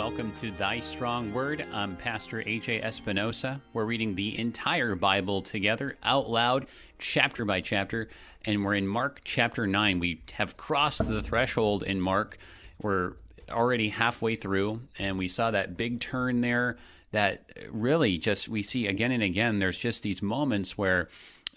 Welcome to Thy Strong Word. I'm Pastor AJ Espinosa. We're reading the entire Bible together out loud, chapter by chapter, and we're in Mark chapter 9. We have crossed the threshold in Mark. We're already halfway through, and we saw that big turn there that really just we see again and again. There's just these moments where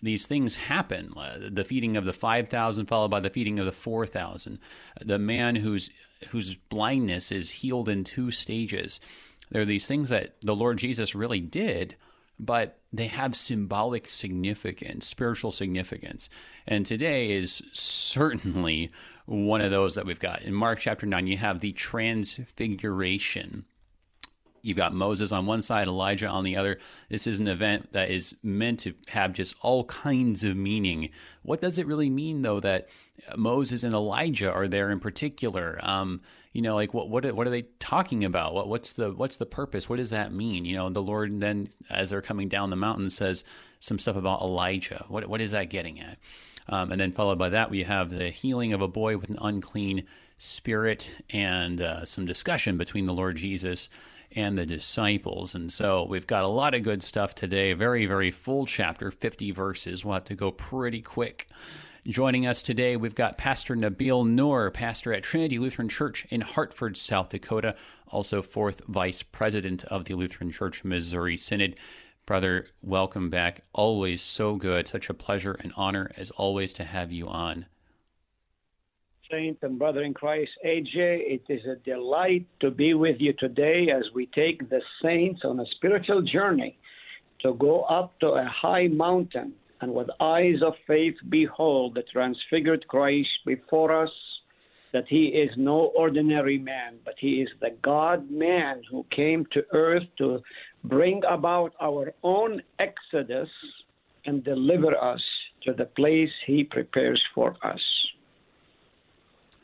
these things happen. Uh, the feeding of the 5,000 followed by the feeding of the 4,000. The man whose whose blindness is healed in two stages. There are these things that the Lord Jesus really did, but they have symbolic significance, spiritual significance. And today is certainly one of those that we've got. In Mark chapter 9, you have the transfiguration You've got Moses on one side, Elijah on the other. This is an event that is meant to have just all kinds of meaning. What does it really mean, though, that Moses and Elijah are there in particular? Um, you know, like what what what are they talking about? What what's the what's the purpose? What does that mean? You know, the Lord then, as they're coming down the mountain, says some stuff about Elijah. What what is that getting at? Um, and then followed by that, we have the healing of a boy with an unclean spirit and uh, some discussion between the Lord Jesus and the disciples. And so we've got a lot of good stuff today. Very, very full chapter, 50 verses. We'll have to go pretty quick. Joining us today, we've got Pastor Nabil Nour, pastor at Trinity Lutheran Church in Hartford, South Dakota, also fourth vice president of the Lutheran Church Missouri Synod. Brother, welcome back. Always so good. Such a pleasure and honor, as always, to have you on saint and brother in Christ, AJ. It is a delight to be with you today as we take the saints on a spiritual journey to go up to a high mountain and with eyes of faith behold the transfigured Christ before us. That he is no ordinary man, but he is the God man who came to earth to bring about our own exodus and deliver us to the place he prepares for us.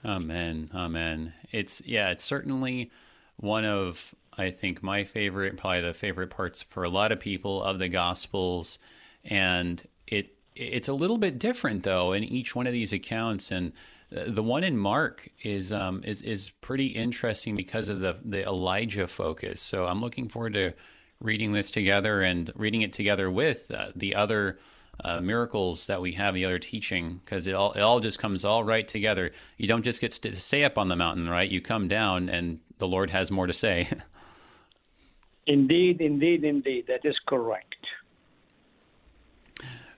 Amen. Amen. It's yeah, it's certainly one of I think my favorite, probably the favorite parts for a lot of people of the Gospels, and it it's a little bit different though in each one of these accounts, and the one in Mark is um, is is pretty interesting because of the the Elijah focus. So I'm looking forward to reading this together and reading it together with uh, the other uh, miracles that we have, the other teaching, because it all it all just comes all right together. You don't just get to stay up on the mountain, right? You come down, and the Lord has more to say. indeed, indeed, indeed, that is correct.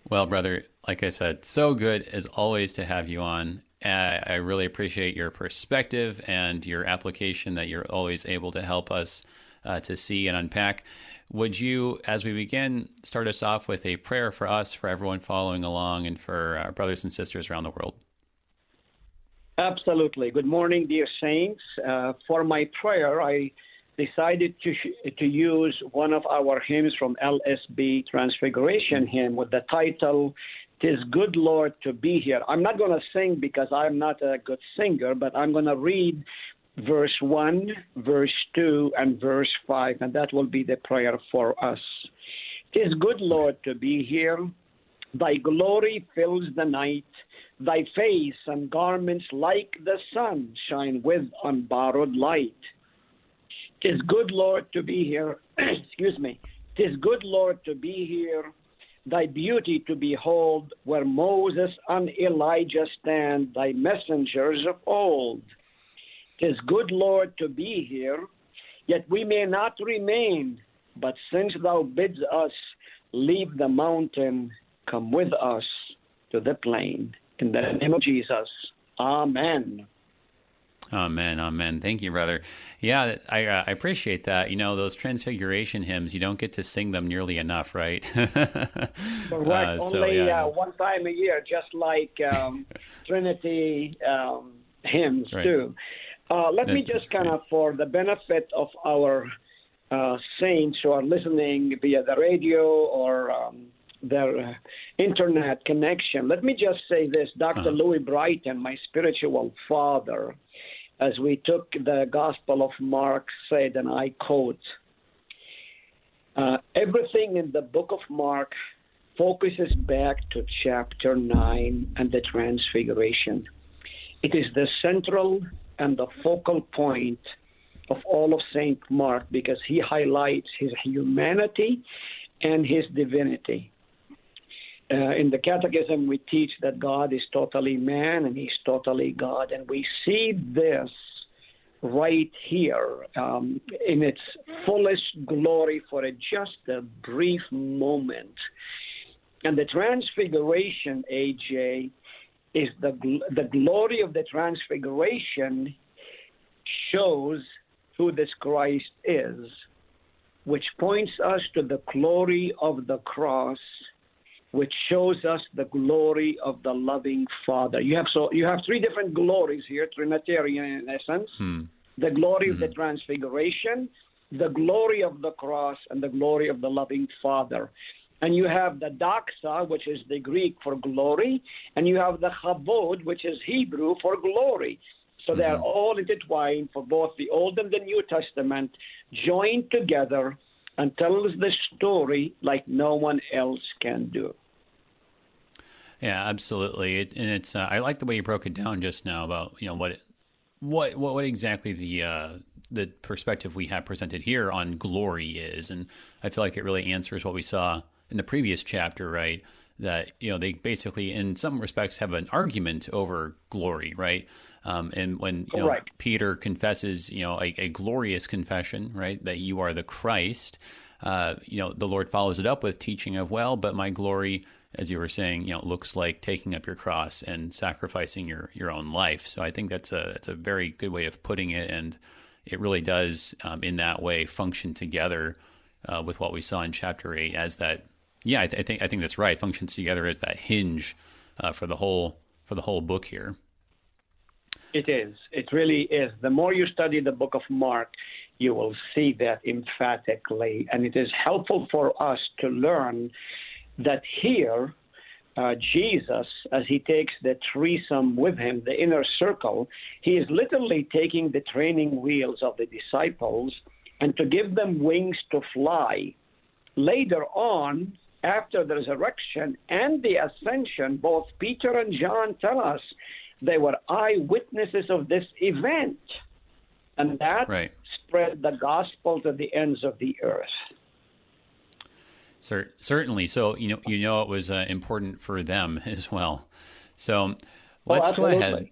Well, brother, like I said, so good as always to have you on. Uh, I really appreciate your perspective and your application that you're always able to help us uh, to see and unpack. Would you, as we begin, start us off with a prayer for us, for everyone following along, and for our brothers and sisters around the world? Absolutely. Good morning, dear saints. Uh, for my prayer, I decided to to use one of our hymns from LSB Transfiguration hymn with the title "Tis Good Lord to Be Here." I'm not going to sing because I'm not a good singer, but I'm going to read verse 1, verse 2, and verse 5, and that will be the prayer for us. Tis good, Lord, to be here. Thy glory fills the night. Thy face and garments like the sun shine with unborrowed light. Tis good, Lord, to be here. Excuse me. Tis good, Lord, to be here. Thy beauty to behold, where Moses and Elijah stand, thy messengers of old. Tis good, Lord, to be here, yet we may not remain. But since thou bids us leave the mountain, come with us to the plain. In the name of Jesus, Amen. Amen, amen. Thank you, brother. Yeah, I, uh, I appreciate that. You know, those transfiguration hymns, you don't get to sing them nearly enough, right? Correct. Uh, so, Only yeah. uh, one time a year, just like um, Trinity um, hymns, right. too. Uh, let me just kind of, for the benefit of our uh, saints who are listening via the radio or um, their uh, internet connection, let me just say this. Dr. Uh-huh. Louis Brighton, my spiritual father, as we took the Gospel of Mark, said, and I quote, uh, everything in the book of Mark focuses back to chapter 9 and the Transfiguration. It is the central and the focal point of all of St. Mark because he highlights his humanity and his divinity. Uh, in the Catechism, we teach that God is totally man and he's totally God. And we see this right here um, in its fullest glory for a, just a brief moment. And the transfiguration, AJ, is the, the glory of the transfiguration shows who this Christ is, which points us to the glory of the cross, which shows us the glory of the loving Father. You have so you have three different glories here, Trinitarian in essence. Hmm. The glory mm-hmm. of the hmm. transfiguration, the glory of the cross, and the glory of the loving Father. And you have the doxa, which is the Greek for glory, and you have the chavod, which is Hebrew for glory. So they're mm-hmm. all intertwined for both the Old and the New Testament, joined together and tells the story like no one else can do. Yeah, absolutely. It, and it's uh, I like the way you broke it down just now about you know what it, what what what exactly the uh, the perspective we have presented here on glory is, and I feel like it really answers what we saw in the previous chapter, right? That you know they basically, in some respects, have an argument over glory, right? Um, and when you know, right. Peter confesses, you know, a, a, glorious confession, right, that you are the Christ, uh, you know, the Lord follows it up with teaching of, well, but my glory, as you were saying, you know, looks like taking up your cross and sacrificing your your own life. So I think that's a it's a very good way of putting it, and it really does, um, in that way, function together uh, with what we saw in chapter eight as that. Yeah, I, th- I think I think that's right. Functions together as that hinge uh, for the whole for the whole book here. It is. It really is. The more you study the book of Mark, you will see that emphatically. And it is helpful for us to learn that here, uh, Jesus, as he takes the threesome with him, the inner circle, he is literally taking the training wheels of the disciples and to give them wings to fly. Later on, after the resurrection and the ascension, both Peter and John tell us they were eyewitnesses of this event. And that right. spread the gospel to the ends of the earth. certainly. So, you know, you know, it was uh, important for them as well. So let's oh, go ahead.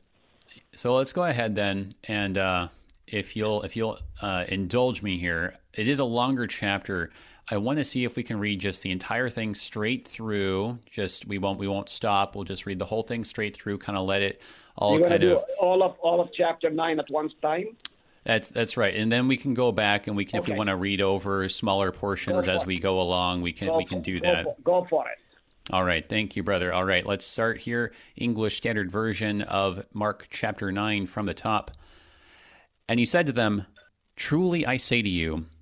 So let's go ahead then. And, uh, if you'll, if you'll uh, indulge me here, it is a longer chapter. I want to see if we can read just the entire thing straight through. Just we won't we won't stop. We'll just read the whole thing straight through. Kind of let it all kind of all of all of chapter nine at once time. That's that's right, and then we can go back and we can, okay. if we want to read over smaller portions as we go along, we can go we can do that. Go for, go for it. All right, thank you, brother. All right, let's start here. English Standard Version of Mark chapter nine from the top. And he said to them, "Truly I say to you."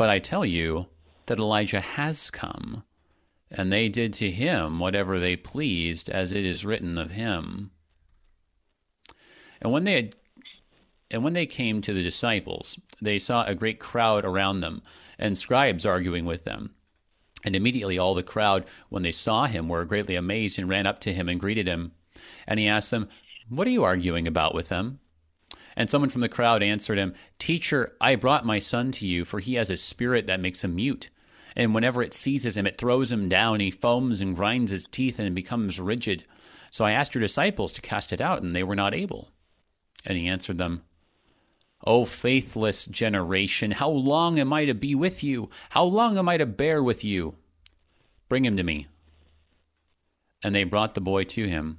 But I tell you that Elijah has come, and they did to him whatever they pleased, as it is written of him. And when they had and when they came to the disciples, they saw a great crowd around them, and scribes arguing with them. And immediately all the crowd, when they saw him, were greatly amazed and ran up to him and greeted him. And he asked them, What are you arguing about with them? And someone from the crowd answered him, Teacher, I brought my son to you, for he has a spirit that makes him mute. And whenever it seizes him, it throws him down. He foams and grinds his teeth and becomes rigid. So I asked your disciples to cast it out, and they were not able. And he answered them, O faithless generation, how long am I to be with you? How long am I to bear with you? Bring him to me. And they brought the boy to him.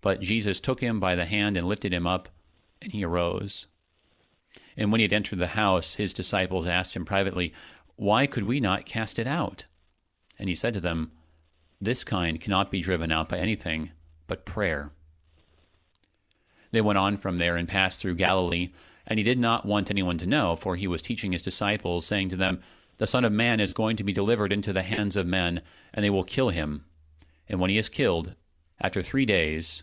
But Jesus took him by the hand and lifted him up, and he arose. And when he had entered the house, his disciples asked him privately, Why could we not cast it out? And he said to them, This kind cannot be driven out by anything but prayer. They went on from there and passed through Galilee and he did not want anyone to know, for he was teaching his disciples, saying to them, The Son of Man is going to be delivered into the hands of men, and they will kill him. And when he is killed, after three days,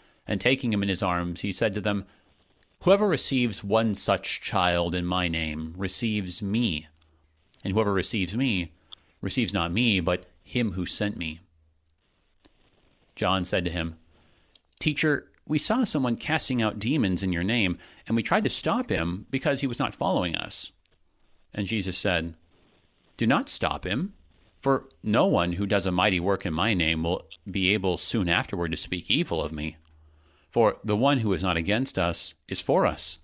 And taking him in his arms, he said to them, Whoever receives one such child in my name receives me. And whoever receives me receives not me, but him who sent me. John said to him, Teacher, we saw someone casting out demons in your name, and we tried to stop him because he was not following us. And Jesus said, Do not stop him, for no one who does a mighty work in my name will be able soon afterward to speak evil of me. For the one who is not against us is for us.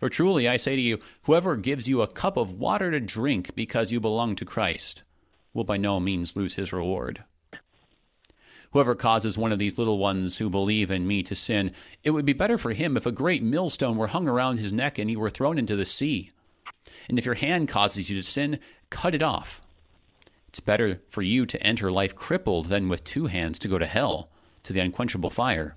For truly I say to you, whoever gives you a cup of water to drink because you belong to Christ will by no means lose his reward. Whoever causes one of these little ones who believe in me to sin, it would be better for him if a great millstone were hung around his neck and he were thrown into the sea. And if your hand causes you to sin, cut it off. It's better for you to enter life crippled than with two hands to go to hell, to the unquenchable fire.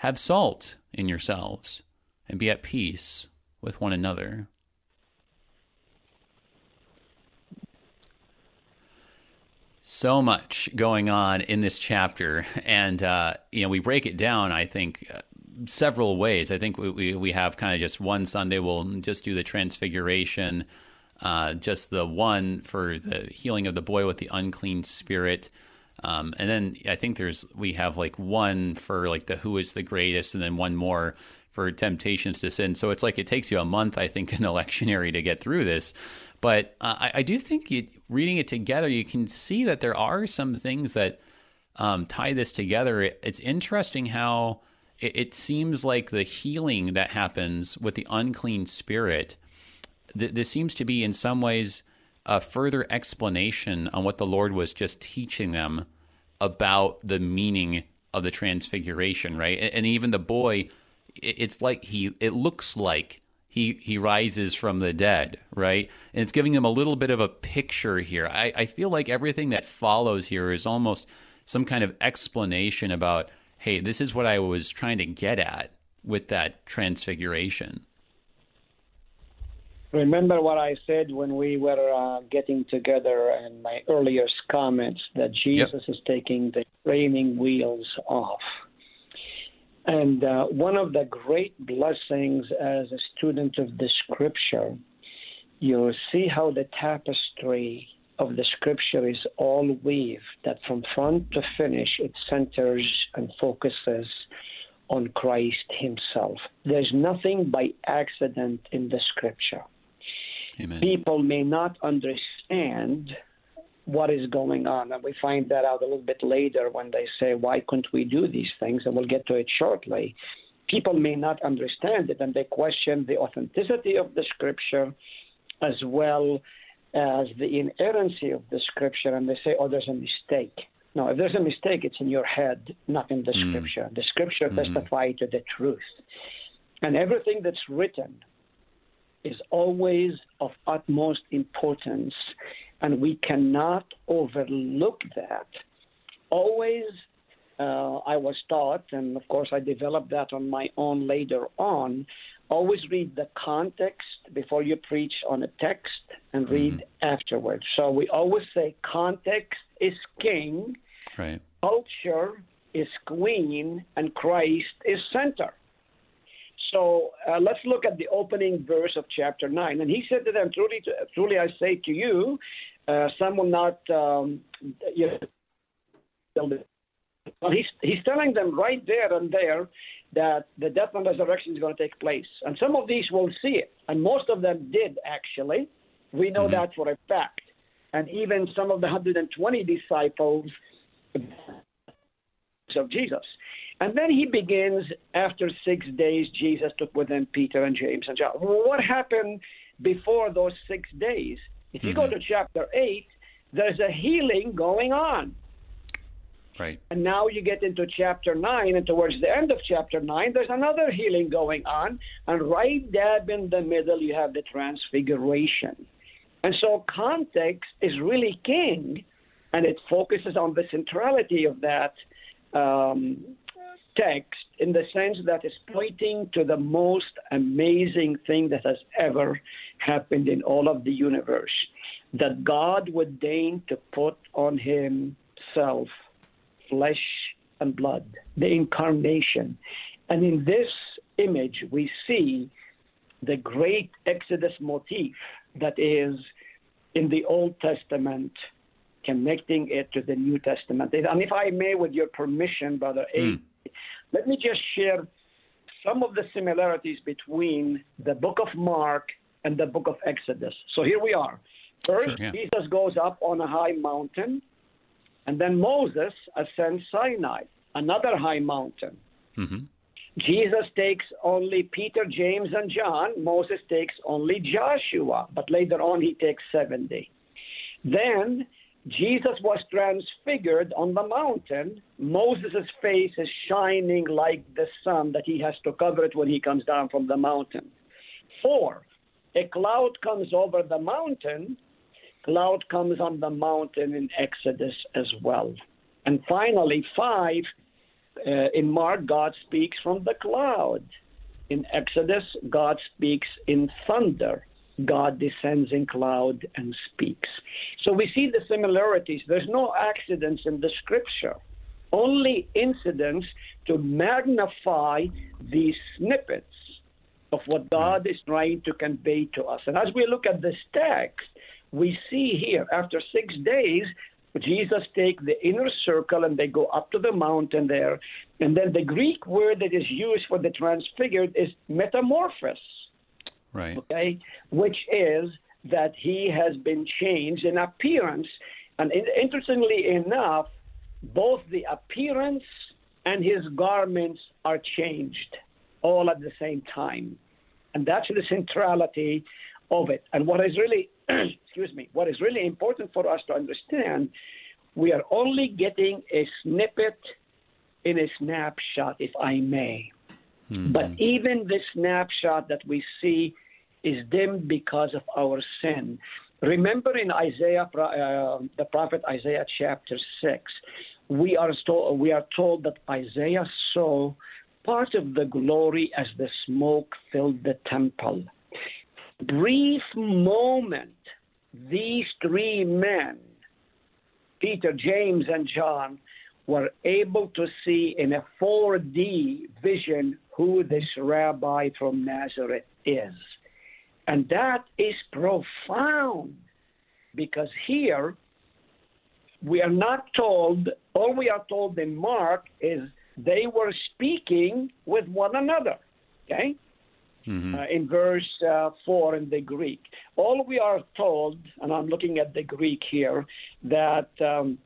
Have salt in yourselves, and be at peace with one another. so much going on in this chapter, and uh, you know we break it down. I think uh, several ways. I think we we, we have kind of just one Sunday. We'll just do the transfiguration, uh, just the one for the healing of the boy with the unclean spirit. Um, and then I think there's we have like one for like the who is the greatest, and then one more for temptations to sin. So it's like it takes you a month, I think, in the lectionary to get through this. But uh, I, I, do think you, reading it together, you can see that there are some things that um, tie this together. It, it's interesting how it, it, seems like the healing that happens with the unclean spirit. Th- this seems to be, in some ways, a further explanation on what the Lord was just teaching them about the meaning of the transfiguration, right? And even the boy, it's like he, it looks like he he rises from the dead, right? And it's giving them a little bit of a picture here. I, I feel like everything that follows here is almost some kind of explanation about, hey, this is what I was trying to get at with that transfiguration. Remember what I said when we were uh, getting together in my earlier comments that Jesus yep. is taking the training wheels off. And uh, one of the great blessings as a student of the scripture, you see how the tapestry of the scripture is all weaved, that from front to finish it centers and focuses on Christ Himself. There's nothing by accident in the scripture. Amen. People may not understand what is going on. And we find that out a little bit later when they say, why couldn't we do these things? And we'll get to it shortly. People may not understand it and they question the authenticity of the scripture as well as the inerrancy of the scripture. And they say, oh, there's a mistake. No, if there's a mistake, it's in your head, not in the mm. scripture. The scripture mm-hmm. testifies to the truth. And everything that's written is always of utmost importance and we cannot overlook that. Always, uh, I was taught, and of course I developed that on my own later on. Always read the context before you preach on a text and read mm-hmm. afterwards. So we always say context is king, right. culture is queen, and Christ is center. So uh, let's look at the opening verse of chapter 9. And he said to them, Truly, truly I say to you, uh, some will not. Um, you know, well, he's he's telling them right there and there that the death and resurrection is going to take place, and some of these will see it, and most of them did actually. We know mm-hmm. that for a fact, and even some of the 120 disciples of Jesus. And then he begins after six days, Jesus took with him Peter and James and John. What happened before those six days? If you mm-hmm. go to chapter 8, there's a healing going on. Right. And now you get into chapter 9, and towards the end of chapter 9, there's another healing going on. And right dab in the middle, you have the transfiguration. And so context is really king, and it focuses on the centrality of that um, text in the sense that it's pointing to the most amazing thing that has ever happened in all of the universe that God would deign to put on himself flesh and blood, the incarnation. And in this image, we see the great Exodus motif that is in the Old Testament, connecting it to the New Testament. And if I may, with your permission, Brother mm. A, let me just share some of the similarities between the book of Mark and the book of Exodus. So here we are. First, sure, yeah. Jesus goes up on a high mountain, and then Moses ascends Sinai, another high mountain. Mm-hmm. Jesus takes only Peter, James, and John. Moses takes only Joshua, but later on he takes 70. Then Jesus was transfigured on the mountain. Moses' face is shining like the sun that he has to cover it when he comes down from the mountain. Four, a cloud comes over the mountain, cloud comes on the mountain in Exodus as well. And finally, five, uh, in Mark, God speaks from the cloud. In Exodus, God speaks in thunder. God descends in cloud and speaks. So we see the similarities. There's no accidents in the scripture, only incidents to magnify these snippets of what God is trying to convey to us. And as we look at this text, we see here after six days, Jesus take the inner circle and they go up to the mountain there. And then the Greek word that is used for the transfigured is metamorphosis. Right. Okay, which is that he has been changed in appearance. And interestingly enough, both the appearance and his garments are changed all at the same time. And that's the centrality of it. And what is really, excuse me, what is really important for us to understand, we are only getting a snippet in a snapshot, if I may. Mm-hmm. But even the snapshot that we see is dim because of our sin. Remember in Isaiah, uh, the prophet Isaiah chapter 6, we are, told, we are told that Isaiah saw part of the glory as the smoke filled the temple. Brief moment, these three men, Peter, James, and John, were able to see in a 4D vision who this rabbi from Nazareth is. And that is profound because here we are not told, all we are told in Mark is they were speaking with one another. Okay? Mm-hmm. Uh, in verse uh, 4 in the Greek. All we are told, and I'm looking at the Greek here, that um,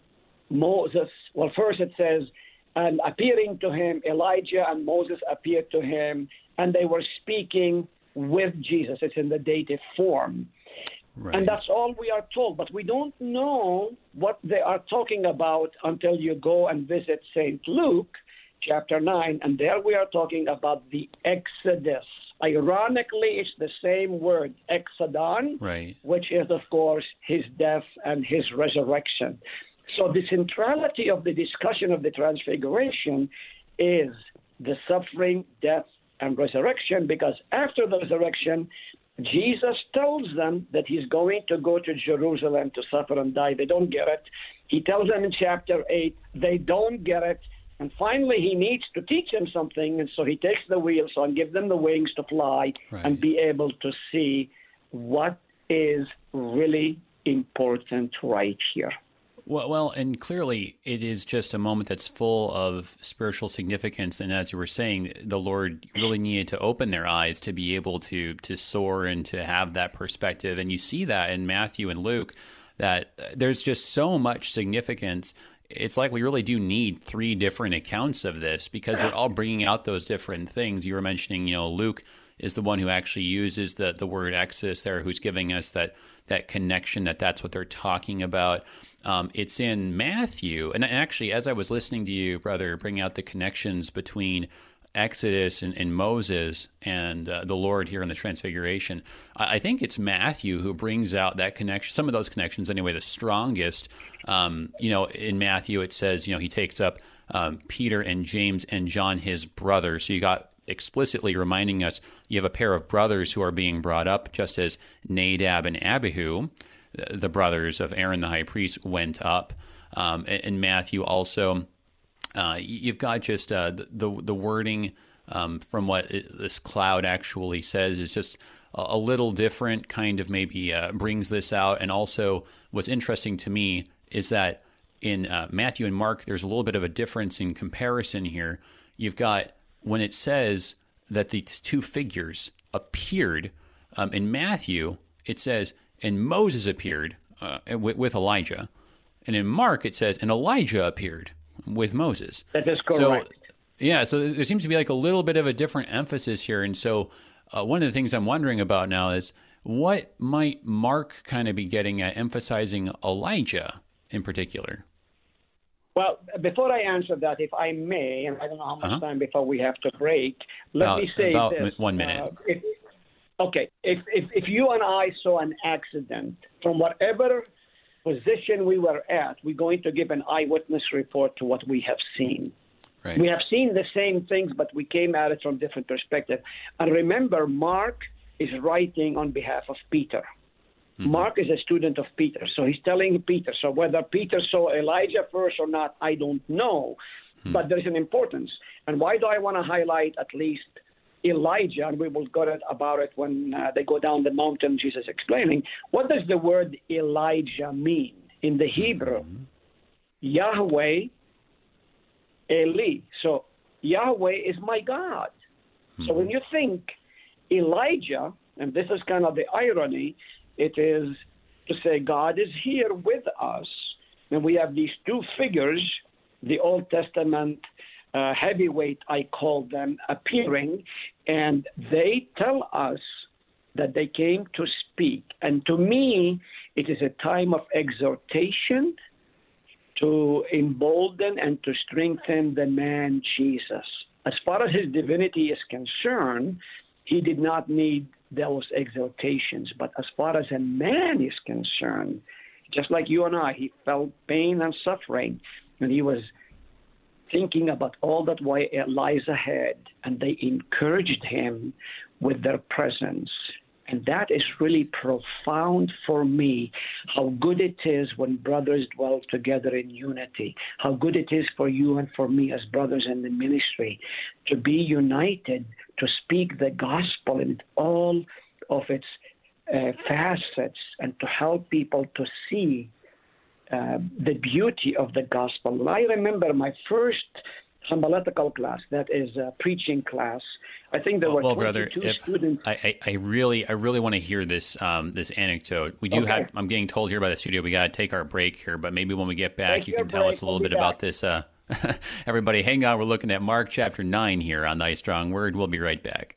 Moses, well, first it says, and appearing to him, Elijah and Moses appeared to him, and they were speaking with Jesus. It's in the dative form. Right. And that's all we are told. But we don't know what they are talking about until you go and visit St. Luke, chapter 9. And there we are talking about the Exodus. Ironically, it's the same word, exodon, right. which is, of course, his death and his resurrection. So the centrality of the discussion of the transfiguration is the suffering, death, and resurrection, because after the resurrection, Jesus tells them that he's going to go to Jerusalem to suffer and die. They don't get it. He tells them in chapter 8, they don't get it. And finally, he needs to teach them something. And so he takes the wheels and give them the wings to fly right. and be able to see what is really important right here. Well, well, and clearly it is just a moment that's full of spiritual significance. And as you were saying, the Lord really needed to open their eyes to be able to to soar and to have that perspective. And you see that in Matthew and Luke, that there's just so much significance. It's like we really do need three different accounts of this because they're all bringing out those different things. You were mentioning, you know, Luke is the one who actually uses the the word exodus there, who's giving us that that connection that that's what they're talking about. Um, it's in Matthew, and actually, as I was listening to you, brother, bring out the connections between Exodus and, and Moses and uh, the Lord here in the Transfiguration. I, I, think it's Matthew who brings out that connection, some of those connections anyway, the strongest. Um, you know, in Matthew it says, you know, he takes up um, Peter and James and John, his brothers. So you got explicitly reminding us you have a pair of brothers who are being brought up, just as Nadab and Abihu, the brothers of Aaron the high priest, went up. Um, and Matthew also, uh, you've got just uh, the, the wording um, from what this cloud actually says is just a, a little different, kind of maybe uh, brings this out. And also, what's interesting to me is that in uh, Matthew and Mark, there's a little bit of a difference in comparison here. You've got when it says that these two figures appeared um, in Matthew, it says, and Moses appeared uh, with, with, Elijah. And in Mark, it says, and Elijah appeared with Moses. That is correct. So, yeah, so there seems to be like a little bit of a different emphasis here. And so uh, one of the things I'm wondering about now is what might Mark kind of be getting at emphasizing Elijah in particular? Well, before I answer that, if I may, and I don't know how much uh-huh. time before we have to break, let about, me say about this. one minute. Uh, if, okay, if, if, if you and I saw an accident from whatever position we were at, we're going to give an eyewitness report to what we have seen. Right. We have seen the same things, but we came at it from different perspective. And remember, Mark is writing on behalf of Peter. Mm-hmm. Mark is a student of Peter, so he's telling Peter. So whether Peter saw Elijah first or not, I don't know, mm-hmm. but there is an importance. And why do I want to highlight at least Elijah? And we will go about it when uh, they go down the mountain. Jesus explaining what does the word Elijah mean in the Hebrew? Mm-hmm. Yahweh, Eli. So Yahweh is my God. So when mm-hmm. you think Elijah, and this is kind of the irony, it is to say God is here with us, and we have these two figures, the Old Testament uh, heavyweight, I call them, appearing, and they tell us that they came to speak. And to me, it is a time of exhortation to embolden and to strengthen the man Jesus. As far as his divinity is concerned, he did not need those exaltations. But as far as a man is concerned, just like you and I, he felt pain and suffering, and he was thinking about all that lies ahead, and they encouraged him with their presence. And that is really profound for me how good it is when brothers dwell together in unity, how good it is for you and for me as brothers in the ministry to be united, to speak the gospel in all of its uh, facets, and to help people to see uh, the beauty of the gospel. I remember my first homiletical class, that is a preaching class. I think there well, were well, 22 brother, students. I, I, really, I really want to hear this um, this anecdote. We do okay. have. I'm getting told here by the studio we got to take our break here, but maybe when we get back, take you can tell break. us a little we'll bit about this. Uh, everybody, hang on. We're looking at Mark chapter nine here on Thy Strong Word. We'll be right back.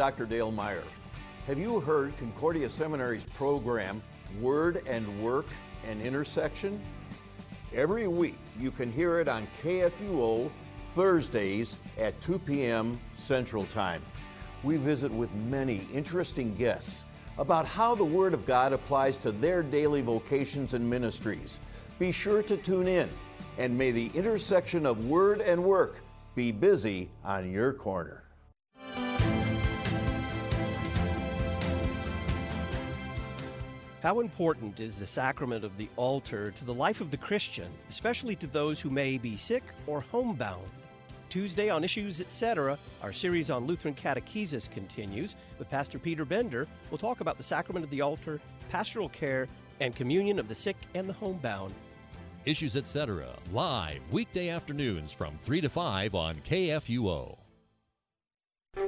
Dr. Dale Meyer. Have you heard Concordia Seminary's program, Word and Work and Intersection? Every week you can hear it on KFUO Thursdays at 2 p.m. Central Time. We visit with many interesting guests about how the Word of God applies to their daily vocations and ministries. Be sure to tune in, and may the intersection of Word and Work be busy on your corner. How important is the sacrament of the altar to the life of the Christian, especially to those who may be sick or homebound? Tuesday on Issues Etc., our series on Lutheran catechesis continues with Pastor Peter Bender. We'll talk about the sacrament of the altar, pastoral care, and communion of the sick and the homebound. Issues Etc., live weekday afternoons from 3 to 5 on KFUO.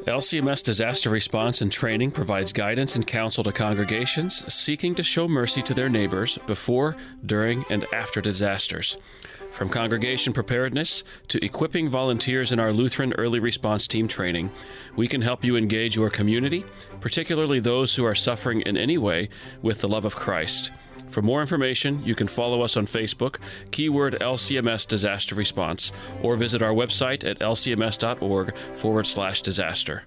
LCMS Disaster Response and Training provides guidance and counsel to congregations seeking to show mercy to their neighbors before, during, and after disasters. From congregation preparedness to equipping volunteers in our Lutheran Early Response Team training, we can help you engage your community, particularly those who are suffering in any way, with the love of Christ. For more information, you can follow us on Facebook, keyword LCMS Disaster Response, or visit our website at lcms.org forward slash disaster.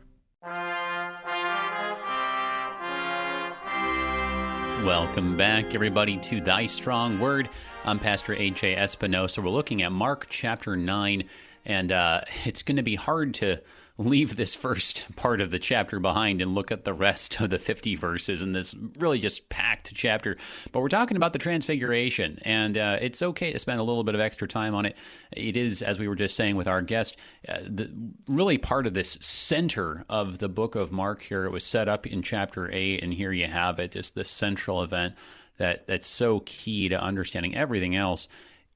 Welcome back, everybody, to Thy Strong Word. I'm Pastor A.J. Espinosa. We're looking at Mark chapter 9, and uh, it's going to be hard to leave this first part of the chapter behind and look at the rest of the 50 verses in this really just packed chapter. But we're talking about the Transfiguration, and uh, it's okay to spend a little bit of extra time on it. It is, as we were just saying with our guest, uh, the, really part of this center of the book of Mark here. It was set up in chapter 8, and here you have it, just this central event that that's so key to understanding everything else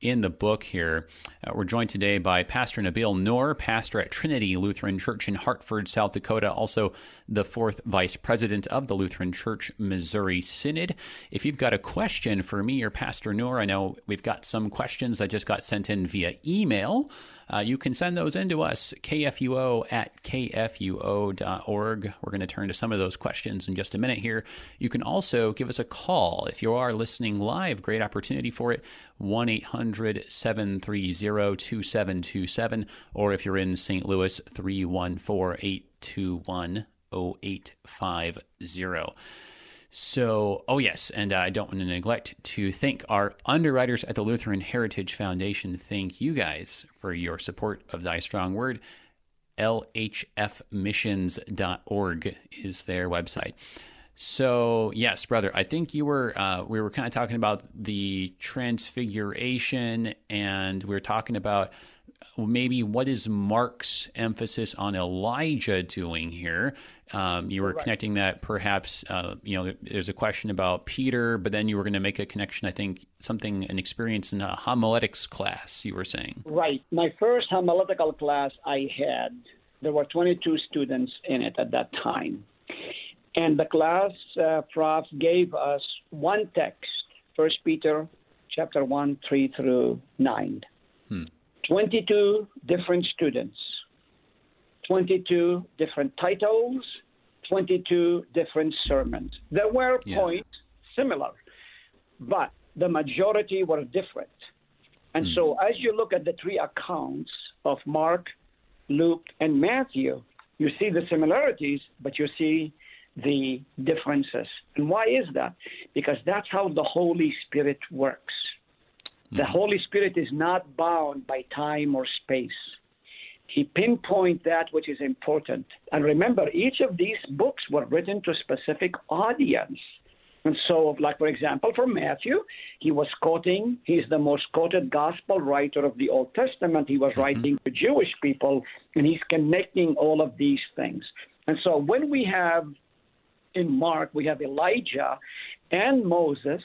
in the book here. Uh, we're joined today by Pastor Nabil Nour, pastor at Trinity Lutheran Church in Hartford, South Dakota, also the fourth vice president of the Lutheran Church Missouri Synod. If you've got a question for me or Pastor Nour, I know we've got some questions that just got sent in via email. Uh, you can send those in to us, kfuo at kfuo.org. We're going to turn to some of those questions in just a minute here. You can also give us a call if you are listening live. Great opportunity for it. 1 800 730 2727. Or if you're in St. Louis, 314 821 0850. So, oh yes, and I don't want to neglect to thank our underwriters at the Lutheran Heritage Foundation. Thank you guys for your support of Thy Strong Word. LHFmissions.org is their website. So yes, brother, I think you were uh, we were kind of talking about the transfiguration, and we were talking about maybe what is Mark's emphasis on Elijah doing here? Um, you were right. connecting that perhaps, uh, you know, there's a question about Peter, but then you were going to make a connection, I think, something, an experience in a homiletics class, you were saying. Right. My first homiletical class I had, there were 22 students in it at that time. And the class uh, prof gave us one text, First Peter chapter 1, 3 through 9. Hmm. 22 different students, 22 different titles, 22 different sermons. There were yeah. points similar, but the majority were different. And mm. so, as you look at the three accounts of Mark, Luke, and Matthew, you see the similarities, but you see the differences. And why is that? Because that's how the Holy Spirit works. The mm-hmm. Holy Spirit is not bound by time or space. He pinpoint that which is important. And remember, each of these books were written to a specific audience. And so, like for example, for Matthew, he was quoting, he's the most quoted gospel writer of the Old Testament. He was mm-hmm. writing to Jewish people, and he's connecting all of these things. And so when we have in Mark, we have Elijah and Moses,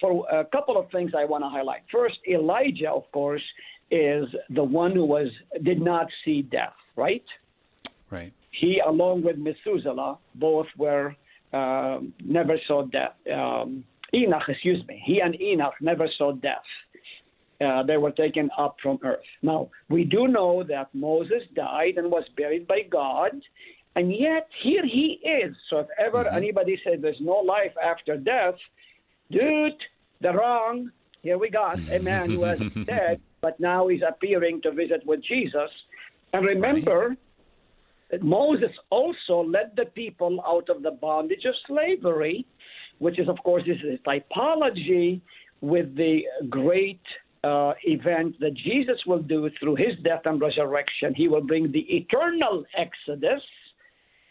for a couple of things I want to highlight. First, Elijah, of course, is the one who was did not see death, right? Right. He, along with Methuselah, both were uh, never saw death. Um, Enoch, excuse me, he and Enoch never saw death. Uh, they were taken up from earth. Now, we do know that Moses died and was buried by God, and yet here he is. So if ever mm-hmm. anybody says there's no life after death, dude, the wrong. Here we got a man who was dead, but now he's appearing to visit with Jesus. And remember, right. Moses also led the people out of the bondage of slavery, which is, of course, this is a typology with the great uh, event that Jesus will do through his death and resurrection. He will bring the eternal exodus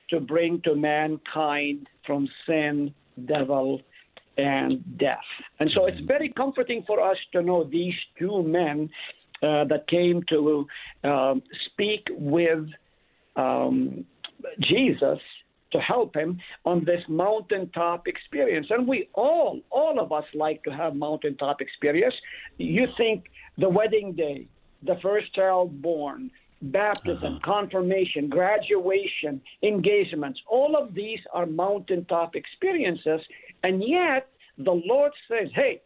to bring to mankind from sin, devil, and death. And so it's very comforting for us to know these two men uh, that came to uh, speak with um, Jesus to help him on this mountaintop experience. And we all, all of us like to have mountaintop experience. You think the wedding day, the first child born, baptism, uh-huh. confirmation, graduation, engagements, all of these are mountaintop experiences. And yet, the Lord says, hey,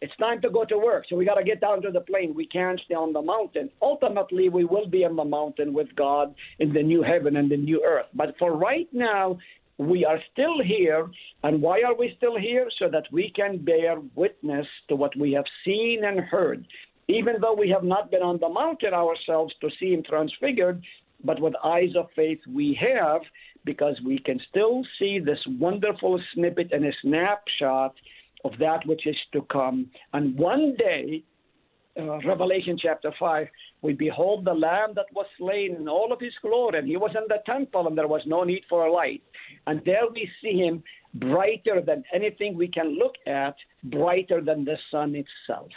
it's time to go to work. So we got to get down to the plain. We can't stay on the mountain. Ultimately, we will be on the mountain with God in the new heaven and the new earth. But for right now, we are still here. And why are we still here? So that we can bear witness to what we have seen and heard. Even though we have not been on the mountain ourselves to see Him transfigured, but with eyes of faith we have, because we can still see this wonderful snippet and a snapshot of that which is to come. And one day, uh, Revelation chapter 5, we behold the Lamb that was slain in all of his glory, and he was in the temple, and there was no need for a light. And there we see him brighter than anything we can look at, brighter than the sun itself.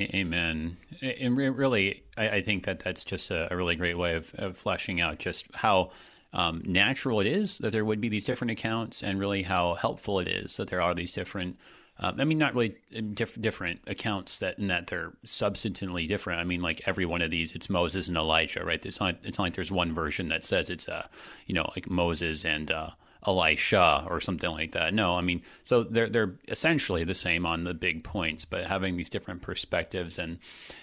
Amen. And really, I think that that's just a really great way of, of fleshing out just how um, natural it is that there would be these different accounts, and really how helpful it is that there are these different. Um, I mean, not really um, diff- different accounts that in that they're substantively different. I mean, like every one of these, it's Moses and Elijah, right? It's not. It's not like there's one version that says it's uh, you know, like Moses and uh, Elisha or something like that. No, I mean, so they're they're essentially the same on the big points, but having these different perspectives and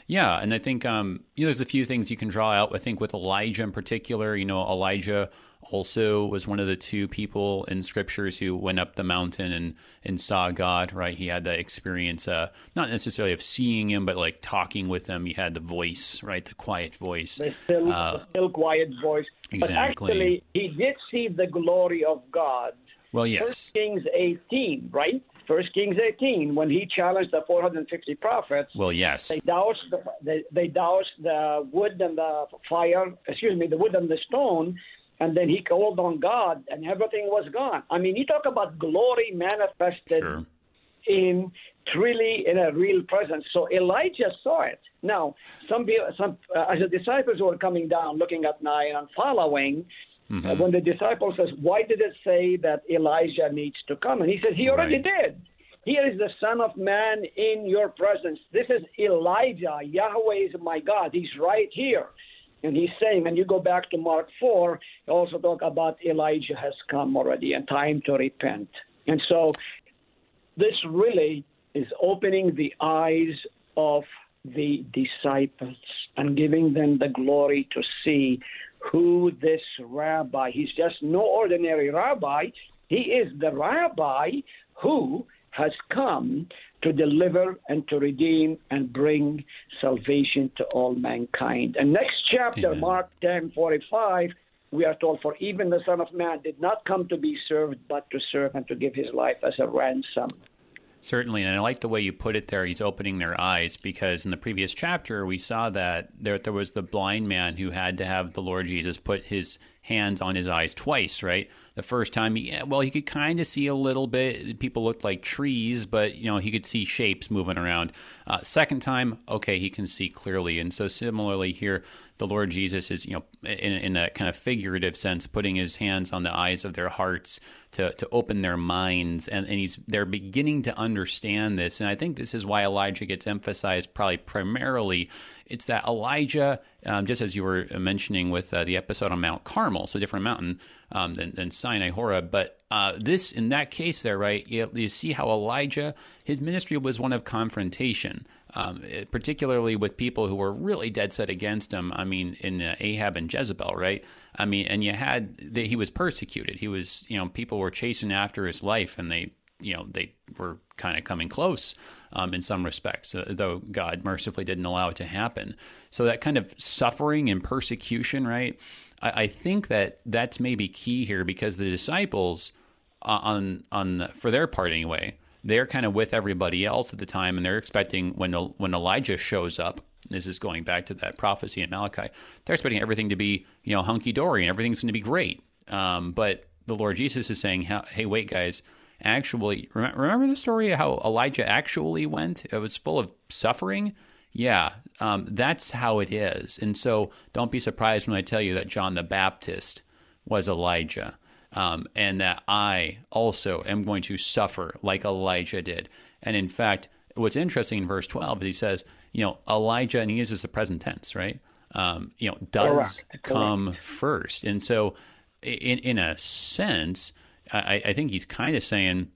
yeah, and I think um, you know, there's a few things you can draw out. I think with Elijah in particular, you know, Elijah also was one of the two people in scriptures who went up the mountain and, and saw God, right? He had that experience, uh, not necessarily of seeing him, but like talking with him. He had the voice, right? The quiet voice. The still, uh, the still quiet voice. Exactly. But actually, he did see the glory of God. Well, yes. First Kings 18, right? First Kings 18, when he challenged the 450 prophets. Well, yes. They doused the they, they doused the wood and the fire. Excuse me, the wood and the stone, and then he called on God, and everything was gone. I mean, you talk about glory manifested sure. in truly in a real presence. So Elijah saw it. Now, some some uh, as the disciples were coming down, looking at night and following. Mm-hmm. Uh, when the disciple says, "Why did it say that Elijah needs to come?" and he says, "He already right. did." Here is the Son of Man in your presence. This is Elijah. Yahweh is my God. He's right here. And he's saying, and you go back to Mark 4, he also talk about Elijah has come already and time to repent. And so this really is opening the eyes of the disciples and giving them the glory to see who this rabbi he's just no ordinary rabbi he is the rabbi who has come to deliver and to redeem and bring salvation to all mankind. And next chapter, Amen. Mark 10 45, we are told, For even the Son of Man did not come to be served, but to serve and to give his life as a ransom. Certainly, and I like the way you put it there. He's opening their eyes because in the previous chapter we saw that there there was the blind man who had to have the Lord Jesus put his hands on his eyes twice, right? The first time, he, well, he could kind of see a little bit. People looked like trees, but you know he could see shapes moving around. Uh, second time, okay, he can see clearly. And so similarly here, the Lord Jesus is, you know, in, in a kind of figurative sense, putting his hands on the eyes of their hearts to, to open their minds, and, and he's they're beginning to understand this. And I think this is why Elijah gets emphasized probably primarily. It's that Elijah, um, just as you were mentioning with uh, the episode on Mount Carmel, so different mountain um, than, than Sinai Horeb, but uh, this in that case there, right? You, you, see how Elijah, his ministry was one of confrontation, um, particularly with people who were really dead set against him. I mean, in uh, Ahab and Jezebel, right? I mean, and you had the, he was persecuted. He was, you know, people were chasing after his life, and they, you know, they were kind of coming close um, in some respects, uh, though God mercifully didn't allow it to happen. So that kind of suffering and persecution, right? I, I think that that's maybe key here because the disciples, uh, on on for their part anyway, they're kind of with everybody else at the time, and they're expecting when when Elijah shows up. This is going back to that prophecy in Malachi. They're expecting everything to be you know hunky dory and everything's going to be great. Um, but the Lord Jesus is saying, "Hey, wait, guys." Actually, remember the story of how Elijah actually went? It was full of suffering yeah, um, that's how it is. And so don't be surprised when I tell you that John the Baptist was Elijah. Um, and that I also am going to suffer like Elijah did. And in fact, what's interesting in verse 12 is he says, you know, Elijah, and he uses the present tense, right? Um, you know, does Correct. come Correct. first. And so, in, in a sense, I, I think he's kind of saying,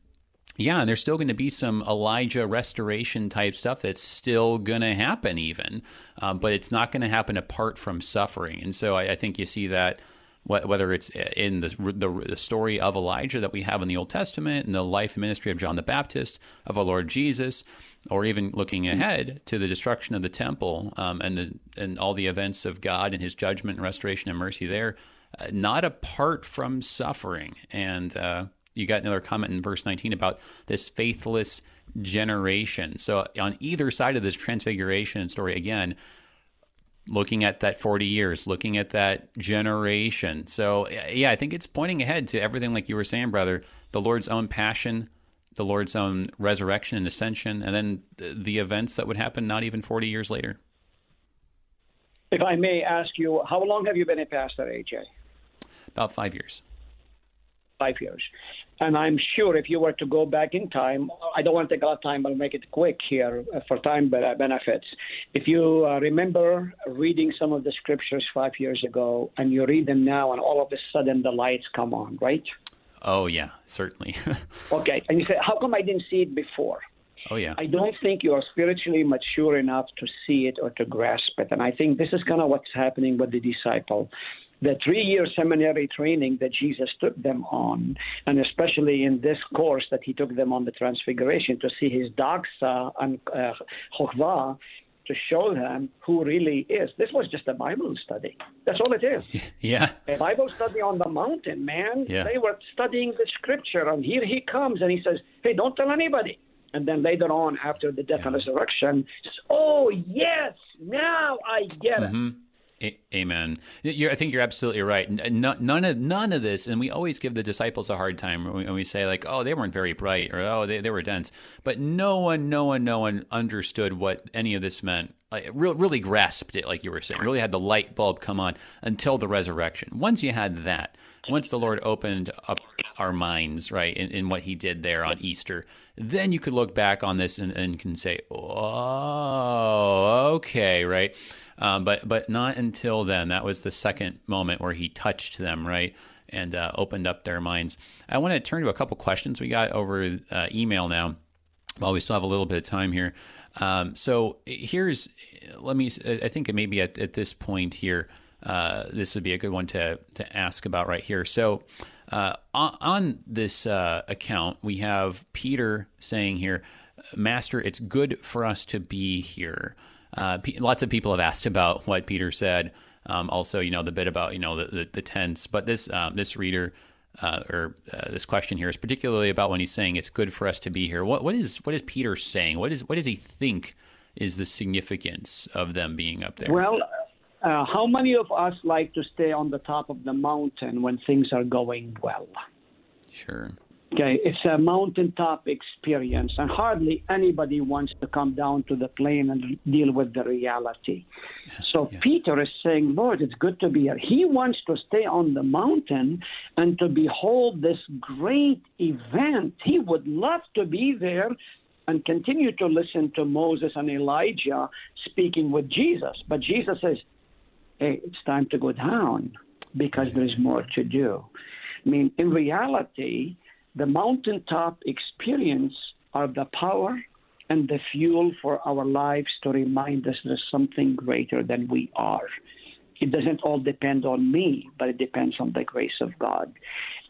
yeah, and there's still going to be some Elijah restoration type stuff that's still going to happen, even, um, but it's not going to happen apart from suffering. And so I, I think you see that whether it's in the, the, the, story of Elijah that we have in the Old Testament, and the life and ministry of John the Baptist, of our Lord Jesus, or even looking ahead to the destruction of the temple um, and the and all the events of God and His judgment and restoration and mercy there, uh, not apart from suffering. And uh, you got another comment in verse 19 about this faithless generation. So on either side of this transfiguration story, again, looking at that 40 years, looking at that generation. So yeah, I think it's pointing ahead to everything like you were saying, brother, the Lord's own passion, the Lord's own resurrection and ascension, and then the events that would happen not even 40 years later. If I may ask you, how long have you been a pastor, AJ? About five years five years. And I'm sure if you were to go back in time, I don't want to take a lot of time, but I'll make it quick here uh, for time benefits. If you uh, remember reading some of the scriptures five years ago and you read them now, and all of a sudden the lights come on, right? Oh, yeah, certainly. okay. And you say, how come I didn't see it before? Oh, yeah. I don't think you are spiritually mature enough to see it or to grasp it. And I think this is kind of what's happening with the disciple the three year seminary training that Jesus took them on, and especially in this course that he took them on the Transfiguration to see his doxa and uh, to show them who really is. This was just a Bible study. That's all it is. Yeah. A Bible study on the mountain, man. Yeah. They were studying the scripture, and here he comes and he says, Hey, don't tell anybody. And then later on, after the death yeah. and resurrection, says, Oh, yes, now I get mm-hmm. Amen. You're, I think you're absolutely right. None of none of this, and we always give the disciples a hard time when we say like, "Oh, they weren't very bright," or "Oh, they, they were dense." But no one, no one, no one understood what any of this meant. Like, really grasped it, like you were saying. Really had the light bulb come on until the resurrection. Once you had that, once the Lord opened up our minds, right, in, in what He did there on Easter, then you could look back on this and, and can say, "Oh, okay, right." Um, but but not until then. That was the second moment where he touched them, right, and uh, opened up their minds. I want to turn to a couple questions we got over uh, email now. While we still have a little bit of time here, um, so here's let me. I think maybe at, at this point here, uh, this would be a good one to to ask about right here. So. Uh, on, on, this uh, account, we have Peter saying here, Master, it's good for us to be here. Uh, lots of people have asked about what Peter said. Um, also, you know, the bit about you know the the, the tense. But this um, this reader uh, or uh, this question here is particularly about when he's saying it's good for us to be here. What what is what is Peter saying? What is what does he think is the significance of them being up there? Well. Uh, how many of us like to stay on the top of the mountain when things are going well? Sure. Okay, it's a mountaintop experience, and hardly anybody wants to come down to the plain and deal with the reality. So yeah. Peter is saying, Lord, it's good to be here. He wants to stay on the mountain and to behold this great event. He would love to be there and continue to listen to Moses and Elijah speaking with Jesus. But Jesus says, hey, it's time to go down because there's more to do. I mean, in reality, the mountaintop experience are the power and the fuel for our lives to remind us there's something greater than we are. It doesn't all depend on me, but it depends on the grace of God.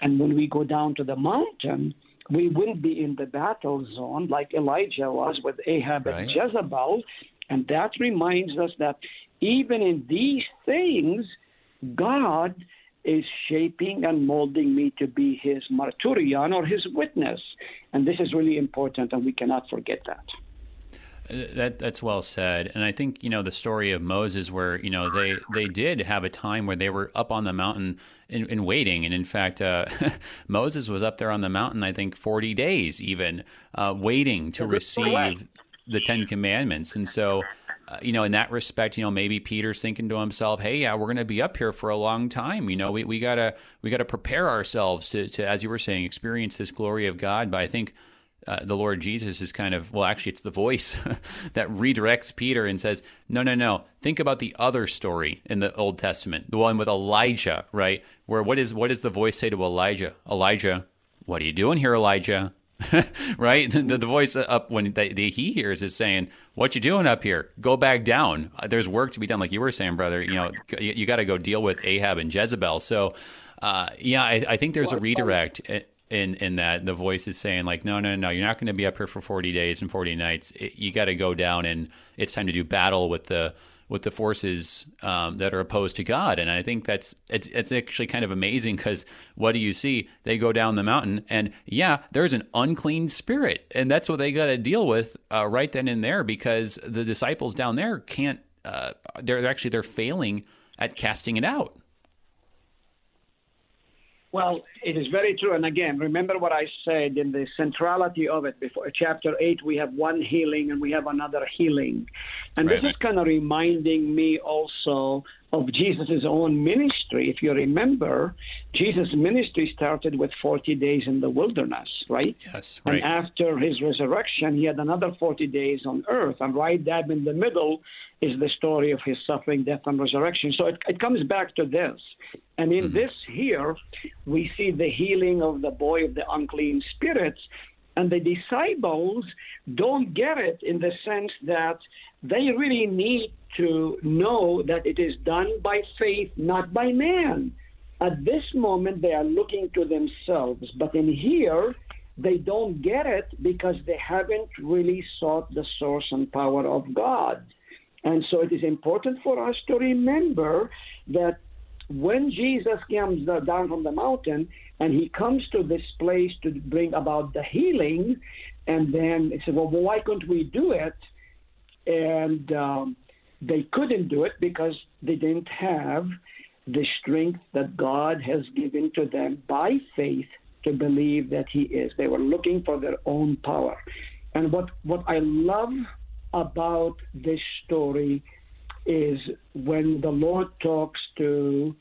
And when we go down to the mountain, we will be in the battle zone like Elijah was with Ahab right. and Jezebel. And that reminds us that even in these things, God is shaping and molding me to be his martyrion or his witness. And this is really important, and we cannot forget that. Uh, that that's well said, and I think you know the story of Moses, where you know they they did have a time where they were up on the mountain in, in waiting, and in fact, uh, Moses was up there on the mountain, I think, forty days even, uh, waiting to receive the Ten Commandments, and so uh, you know, in that respect, you know, maybe Peter's thinking to himself, "Hey, yeah, we're going to be up here for a long time. You know, we, we gotta we gotta prepare ourselves to, to, as you were saying, experience this glory of God." But I think uh, the Lord Jesus is kind of well, actually, it's the voice that redirects Peter and says, "No, no, no. Think about the other story in the Old Testament, the one with Elijah, right? Where what is what does the voice say to Elijah? Elijah, what are you doing here, Elijah? right? The, the, voice up when the, the, he hears is saying, "What you doing up here? Go back down. Uh, there's work to be done." Like you were saying, brother. You know, you, you got to go deal with Ahab and Jezebel. So, uh, yeah, I, I, think there's a redirect in in that the voice is saying like, "No, no, no, you're not going to be up here for 40 days and 40 nights. It, you got to go down, and it's time to do battle with the." With the forces um, that are opposed to God. And I think that's it's it's actually kind of amazing because what do you see? They go down the mountain, and yeah, there's an unclean spirit, and that's what they got to deal with uh, right then and there because the disciples down there can't. Uh, they're actually they're failing at casting it out. Well, it is very true. And again, remember what I said in the centrality of it. Before chapter 8, we have one healing and we have another healing. And right. this is kind of reminding me also of Jesus' own ministry. If you remember, Jesus' ministry started with 40 days in the wilderness, right? Yes, right. And after his resurrection, he had another 40 days on earth. And right dab in the middle is the story of his suffering, death, and resurrection. So it, it comes back to this. And in mm-hmm. this here, we see the healing of the boy of the unclean spirits. And the disciples don't get it in the sense that they really need to know that it is done by faith, not by man. At this moment, they are looking to themselves. But in here, they don't get it because they haven't really sought the source and power of God. And so it is important for us to remember that when Jesus comes down from the mountain and he comes to this place to bring about the healing, and then he said, well, why couldn't we do it? And um, they couldn't do it because they didn't have the strength that God has given to them by faith to believe that He is. They were looking for their own power. And what, what I love about this story is when the Lord talks to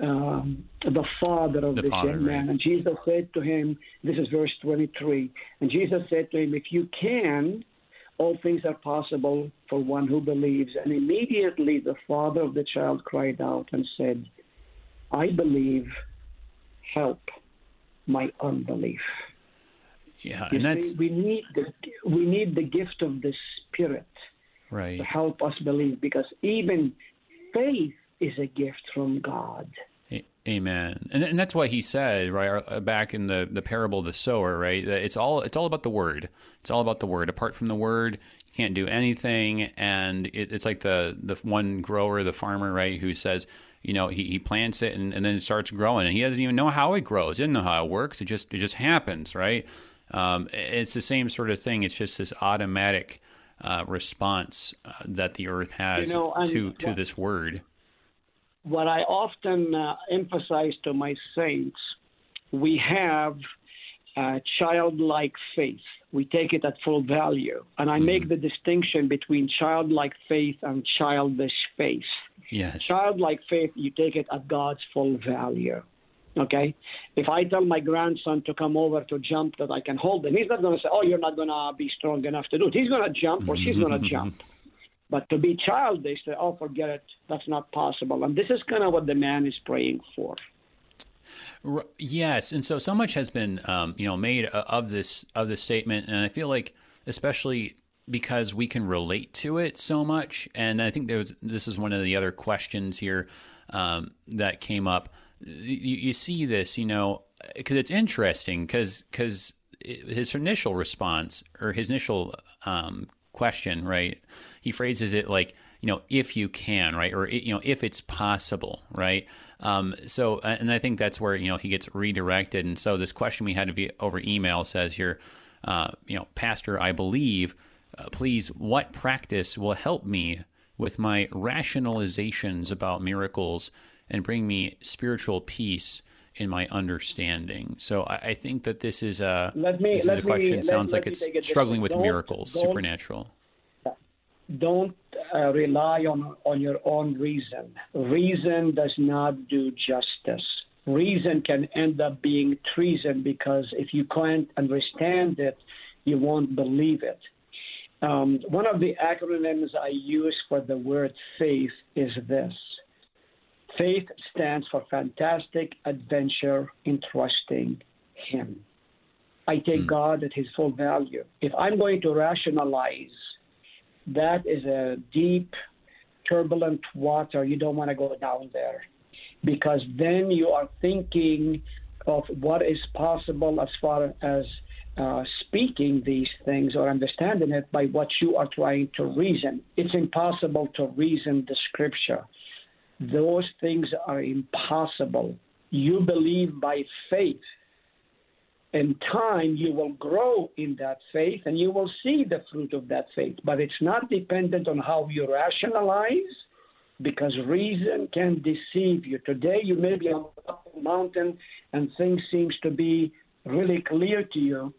um, the father of The this father, young man. right. And Jesus said to him, this is verse 23, and Jesus said to him, If you can, all things are possible for one who believes. And immediately the father of the child cried out and said, I believe, help my unbelief. Yeah, You and that's we need the we need the gift of the Spirit right. to help us believe because even faith is a gift from God. Amen. And and that's why he said right uh, back in the, the parable of the sower, right? that It's all it's all about the word. It's all about the word. Apart from the word, you can't do anything. And it, it's like the the one grower, the farmer, right, who says, you know, he, he plants it and, and then it starts growing, and he doesn't even know how it grows. He doesn't know how it works. It just it just happens, right? Um, it's the same sort of thing. It's just this automatic uh, response uh, that the earth has You know, to to what- this word. what I often uh, emphasize to my saints, we have childlike faith. We take it at full value. And I make the distinction between childlike faith and childish faith. Yes. Childlike faith, you take it at God's full value. Okay? If I tell my grandson to come over to jump that I can hold him, he's not going to say, Oh, you're not going to be strong enough to do it. He's going to jump or she's going to jump. But to be childish, they say, oh, forget it, that's not possible. And this is kind of what the man is praying for. Yes, and so so much has been um, you know made of this of this statement, and I feel like especially because we can relate to it so much, and I think there was this is one of the other questions here um, that came up. You, you see this, you know, because it's interesting because because his initial response or his initial um, question, right? He phrases it like, you know, if you can, right, or you know, if it's possible, right? Um, so, and I think that's where you know he gets redirected. And so, this question we had over email says here, uh, you know, Pastor, I believe, uh, please, what practice will help me with my rationalizations about miracles and bring me spiritual peace? In my understanding, so I, I think that this is a Let me- this let is a question. let- sounds let like me it's struggling with. Don't- miracles, don't- supernatural. Don't uh, rely on, on your own reason. Reason does not do justice. Reason can end up being treason because if you can't understand it, you won't believe it. Um, one of the acronyms I use for the word faith is this faith stands for fantastic adventure in trusting Him. I take God at His full value. If I'm going to rationalize, that is a deep, turbulent water. You don't want to go down there because then you are thinking of what is possible as far as uh, speaking these things or understanding it by what you are trying to reason. It's impossible to reason the scripture. Those things are impossible. You believe by faith. In time, you will grow in that faith and you will see the fruit of that faith. But it's not dependent on how you rationalize because reason can deceive you. Today, you may be on top of a mountain and things seems to be really clear to you.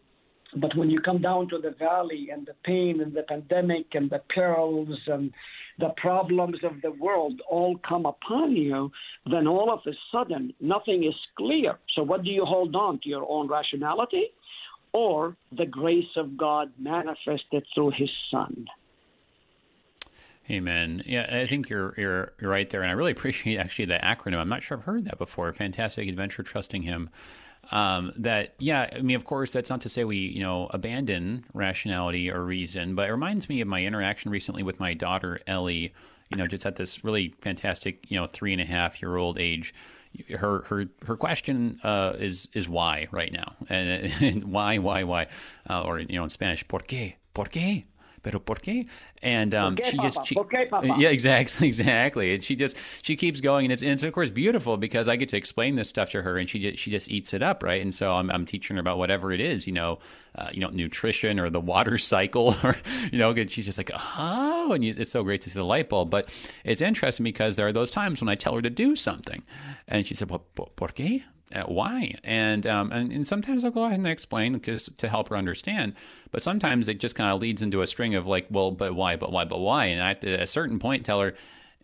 But when you come down to the valley and the pain and the pandemic and the perils and the problems of the world all come upon you, then all of a sudden nothing is clear. So, what do you hold on to your own rationality or the grace of God manifested through His Son? Amen. Yeah, I think you're you're right there, and I really appreciate actually the acronym. I'm not sure I've heard that before. Fantastic adventure, trusting Him. Um, that yeah, I mean, of course, that's not to say we you know abandon rationality or reason, but it reminds me of my interaction recently with my daughter Ellie. You know, just at this really fantastic you know three and a half year old age. Her her her question uh, is is why right now, and, and why why why, uh, or you know in Spanish, por qué por qué pero por qué? And um, qué, she just, she, qué, Papa? yeah, exactly, exactly. And she just, she keeps going, and it's, and it's of course beautiful because I get to explain this stuff to her, and she just, she just eats it up, right? And so I'm, I'm teaching her about whatever it is, you know, uh, you know, nutrition or the water cycle, or you know, and she's just like, oh, and you, it's so great to see the light bulb. But it's interesting because there are those times when I tell her to do something, and she said, well, por qué? Why? And, um, and and sometimes I'll go ahead and explain because to help her understand. But sometimes it just kind of leads into a string of like, well, but why? But why? But why? And I have to at a certain point tell her,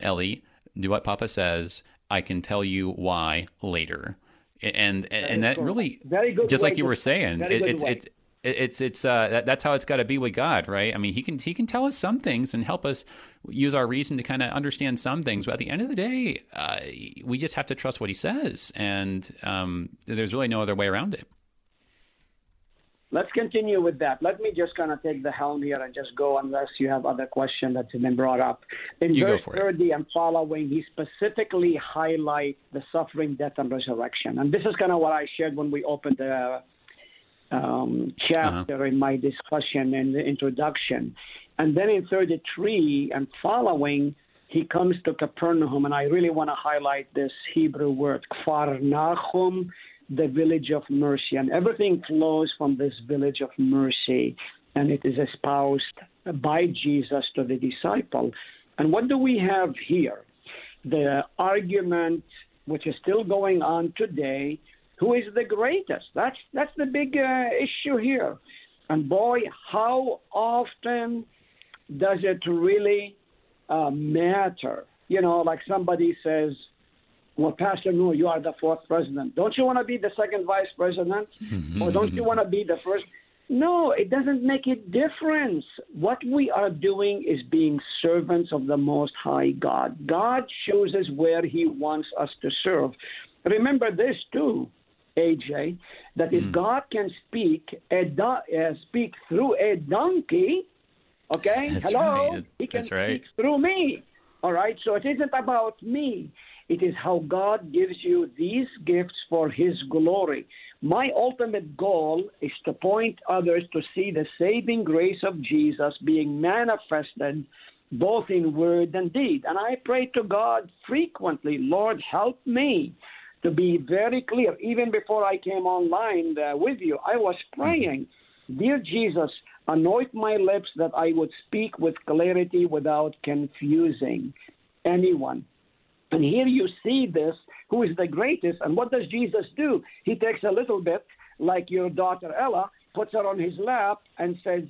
Ellie, do what Papa says. I can tell you why later. And and, and that really, Very good just like you were saying, it's it's it's it's uh that, that's how it's got to be with God, right? I mean, he can he can tell us some things and help us use our reason to kind of understand some things, but at the end of the day, uh, we just have to trust what he says, and um, there's really no other way around it. Let's continue with that. Let me just kind of take the helm here and just go unless you have other questions that's been brought up. In You go verse for it. 30 and following, he specifically highlights the suffering, death, and resurrection. And this is kind of what I shared when we opened the um, chapter Uh-huh. in my discussion and the introduction. And then in 33 and following, he comes to Capernaum, and I really want to highlight this Hebrew word, Kfar Nahum, the village of mercy. And everything flows from this village of mercy, and it is espoused by Jesus to the disciple. And what do we have here? The argument, which is still going on today, who is the greatest? That's that's the big uh, issue here. And boy, how often does it really uh, matter? You know, like somebody says, "Well, Pastor, no, you are the fourth president. Don't you want to be the second vice president, or don't you want to be the first? No, it doesn't make a difference. What we are doing is being servants of the Most High God. God chooses where He wants us to serve. Remember this too, AJ, that if God can speak a do- uh, speak through a donkey, okay, That's hello, right. He can That's right. speak through me. All right, so it isn't about me. It is how God gives you these gifts for His glory. My ultimate goal is to point others to see the saving grace of Jesus being manifested both in word and deed. And I pray to God frequently, Lord, help me to be very clear. Even before I came online uh, with you, I was praying, Dear Jesus, anoint my lips that I would speak with clarity without confusing anyone. And here you see this, who is the greatest. And what does Jesus do? He takes a little bit, like your daughter Ella, puts her on his lap and says,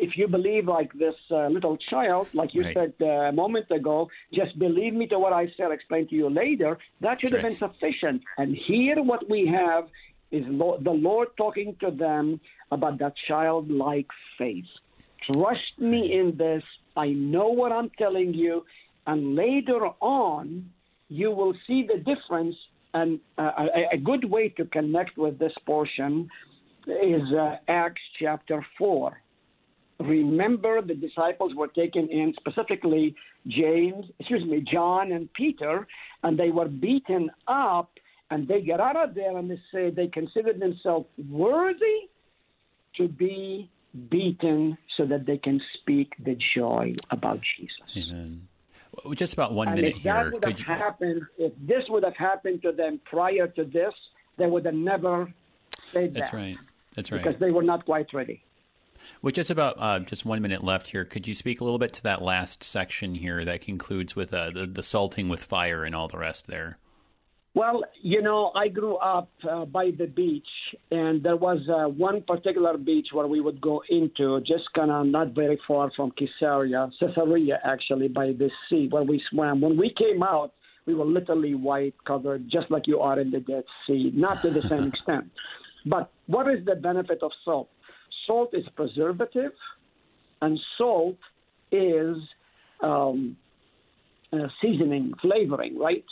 if you believe like this uh, little child, like you Right. said uh, a moment ago, just believe me to what I said, explain to you later, that should That's have been sufficient. And here what we have is Lo- the Lord talking to them about that childlike faith. Trust me in this. I know what I'm telling you. And later on, you will see the difference. And uh, a, a good way to connect with this portion is uh, Acts chapter 4. Remember, the disciples were taken in, specifically James, excuse me, John and Peter, and they were beaten up. And they get out of there and they say they considered themselves worthy to be beaten so that they can speak the joy about Jesus. Amen. Well, Just about one And minute if that here. would have you, happened, if this would have happened to them prior to this, they would have never said that's that That's right. That's right. because they were not quite ready. With just about uh, just one minute left here, could you speak a little bit to that last section here that concludes with uh, the, the salting with fire and all the rest there? Well, you know, I grew up uh, by the beach, and there was uh, one particular beach where we would go into, just kind of not very far from Caesarea, Caesarea actually, by the sea, where we swam. When we came out, we were literally white covered, just like you are in the Dead Sea, not to the same extent. But what is the benefit of salt? Salt is preservative, and salt is um, uh, seasoning, flavoring, right?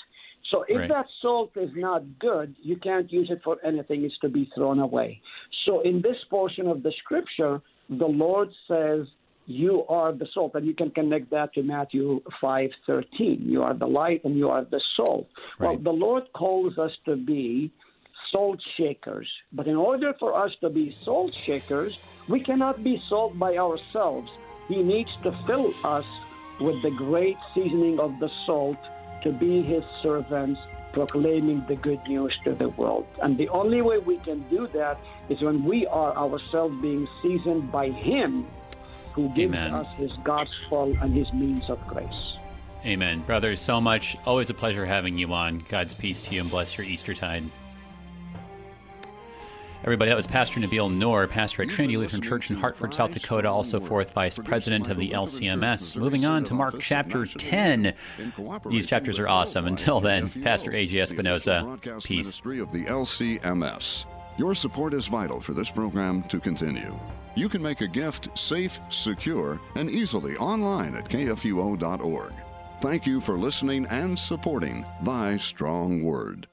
So if Right. that salt is not good, you can't use it for anything. It's to be thrown away. So in this portion of the scripture, the Lord says, "You are the salt," and you can connect that to Matthew five thirteen. You are the light, and you are the salt. Well, the Lord calls us to be salt shakers. But in order for us to be salt shakers, we cannot be salt by ourselves. He needs to fill us with the great seasoning of the salt to be His servants, proclaiming the good news to the world. And the only way we can do that is when we are ourselves being seasoned by Him who gives Amen. us His gospel and His means of grace. Amen. Brother, so much. Always a pleasure having you on. God's peace to you and bless your Easter Eastertide. Everybody, that was Pastor Nabil Nour, pastor at Trinity Lutheran Church in Hartford, South Dakota, also fourth vice president of the LCMS. Moving on to Mark chapter 10. These chapters are awesome. Until then, Pastor A.J. Espinosa, peace. Of the LCMS. Your support is vital for this program to continue. You can make a gift safe, secure, and easily online at kfuo.org. Thank you for listening and supporting Thy Strong Word.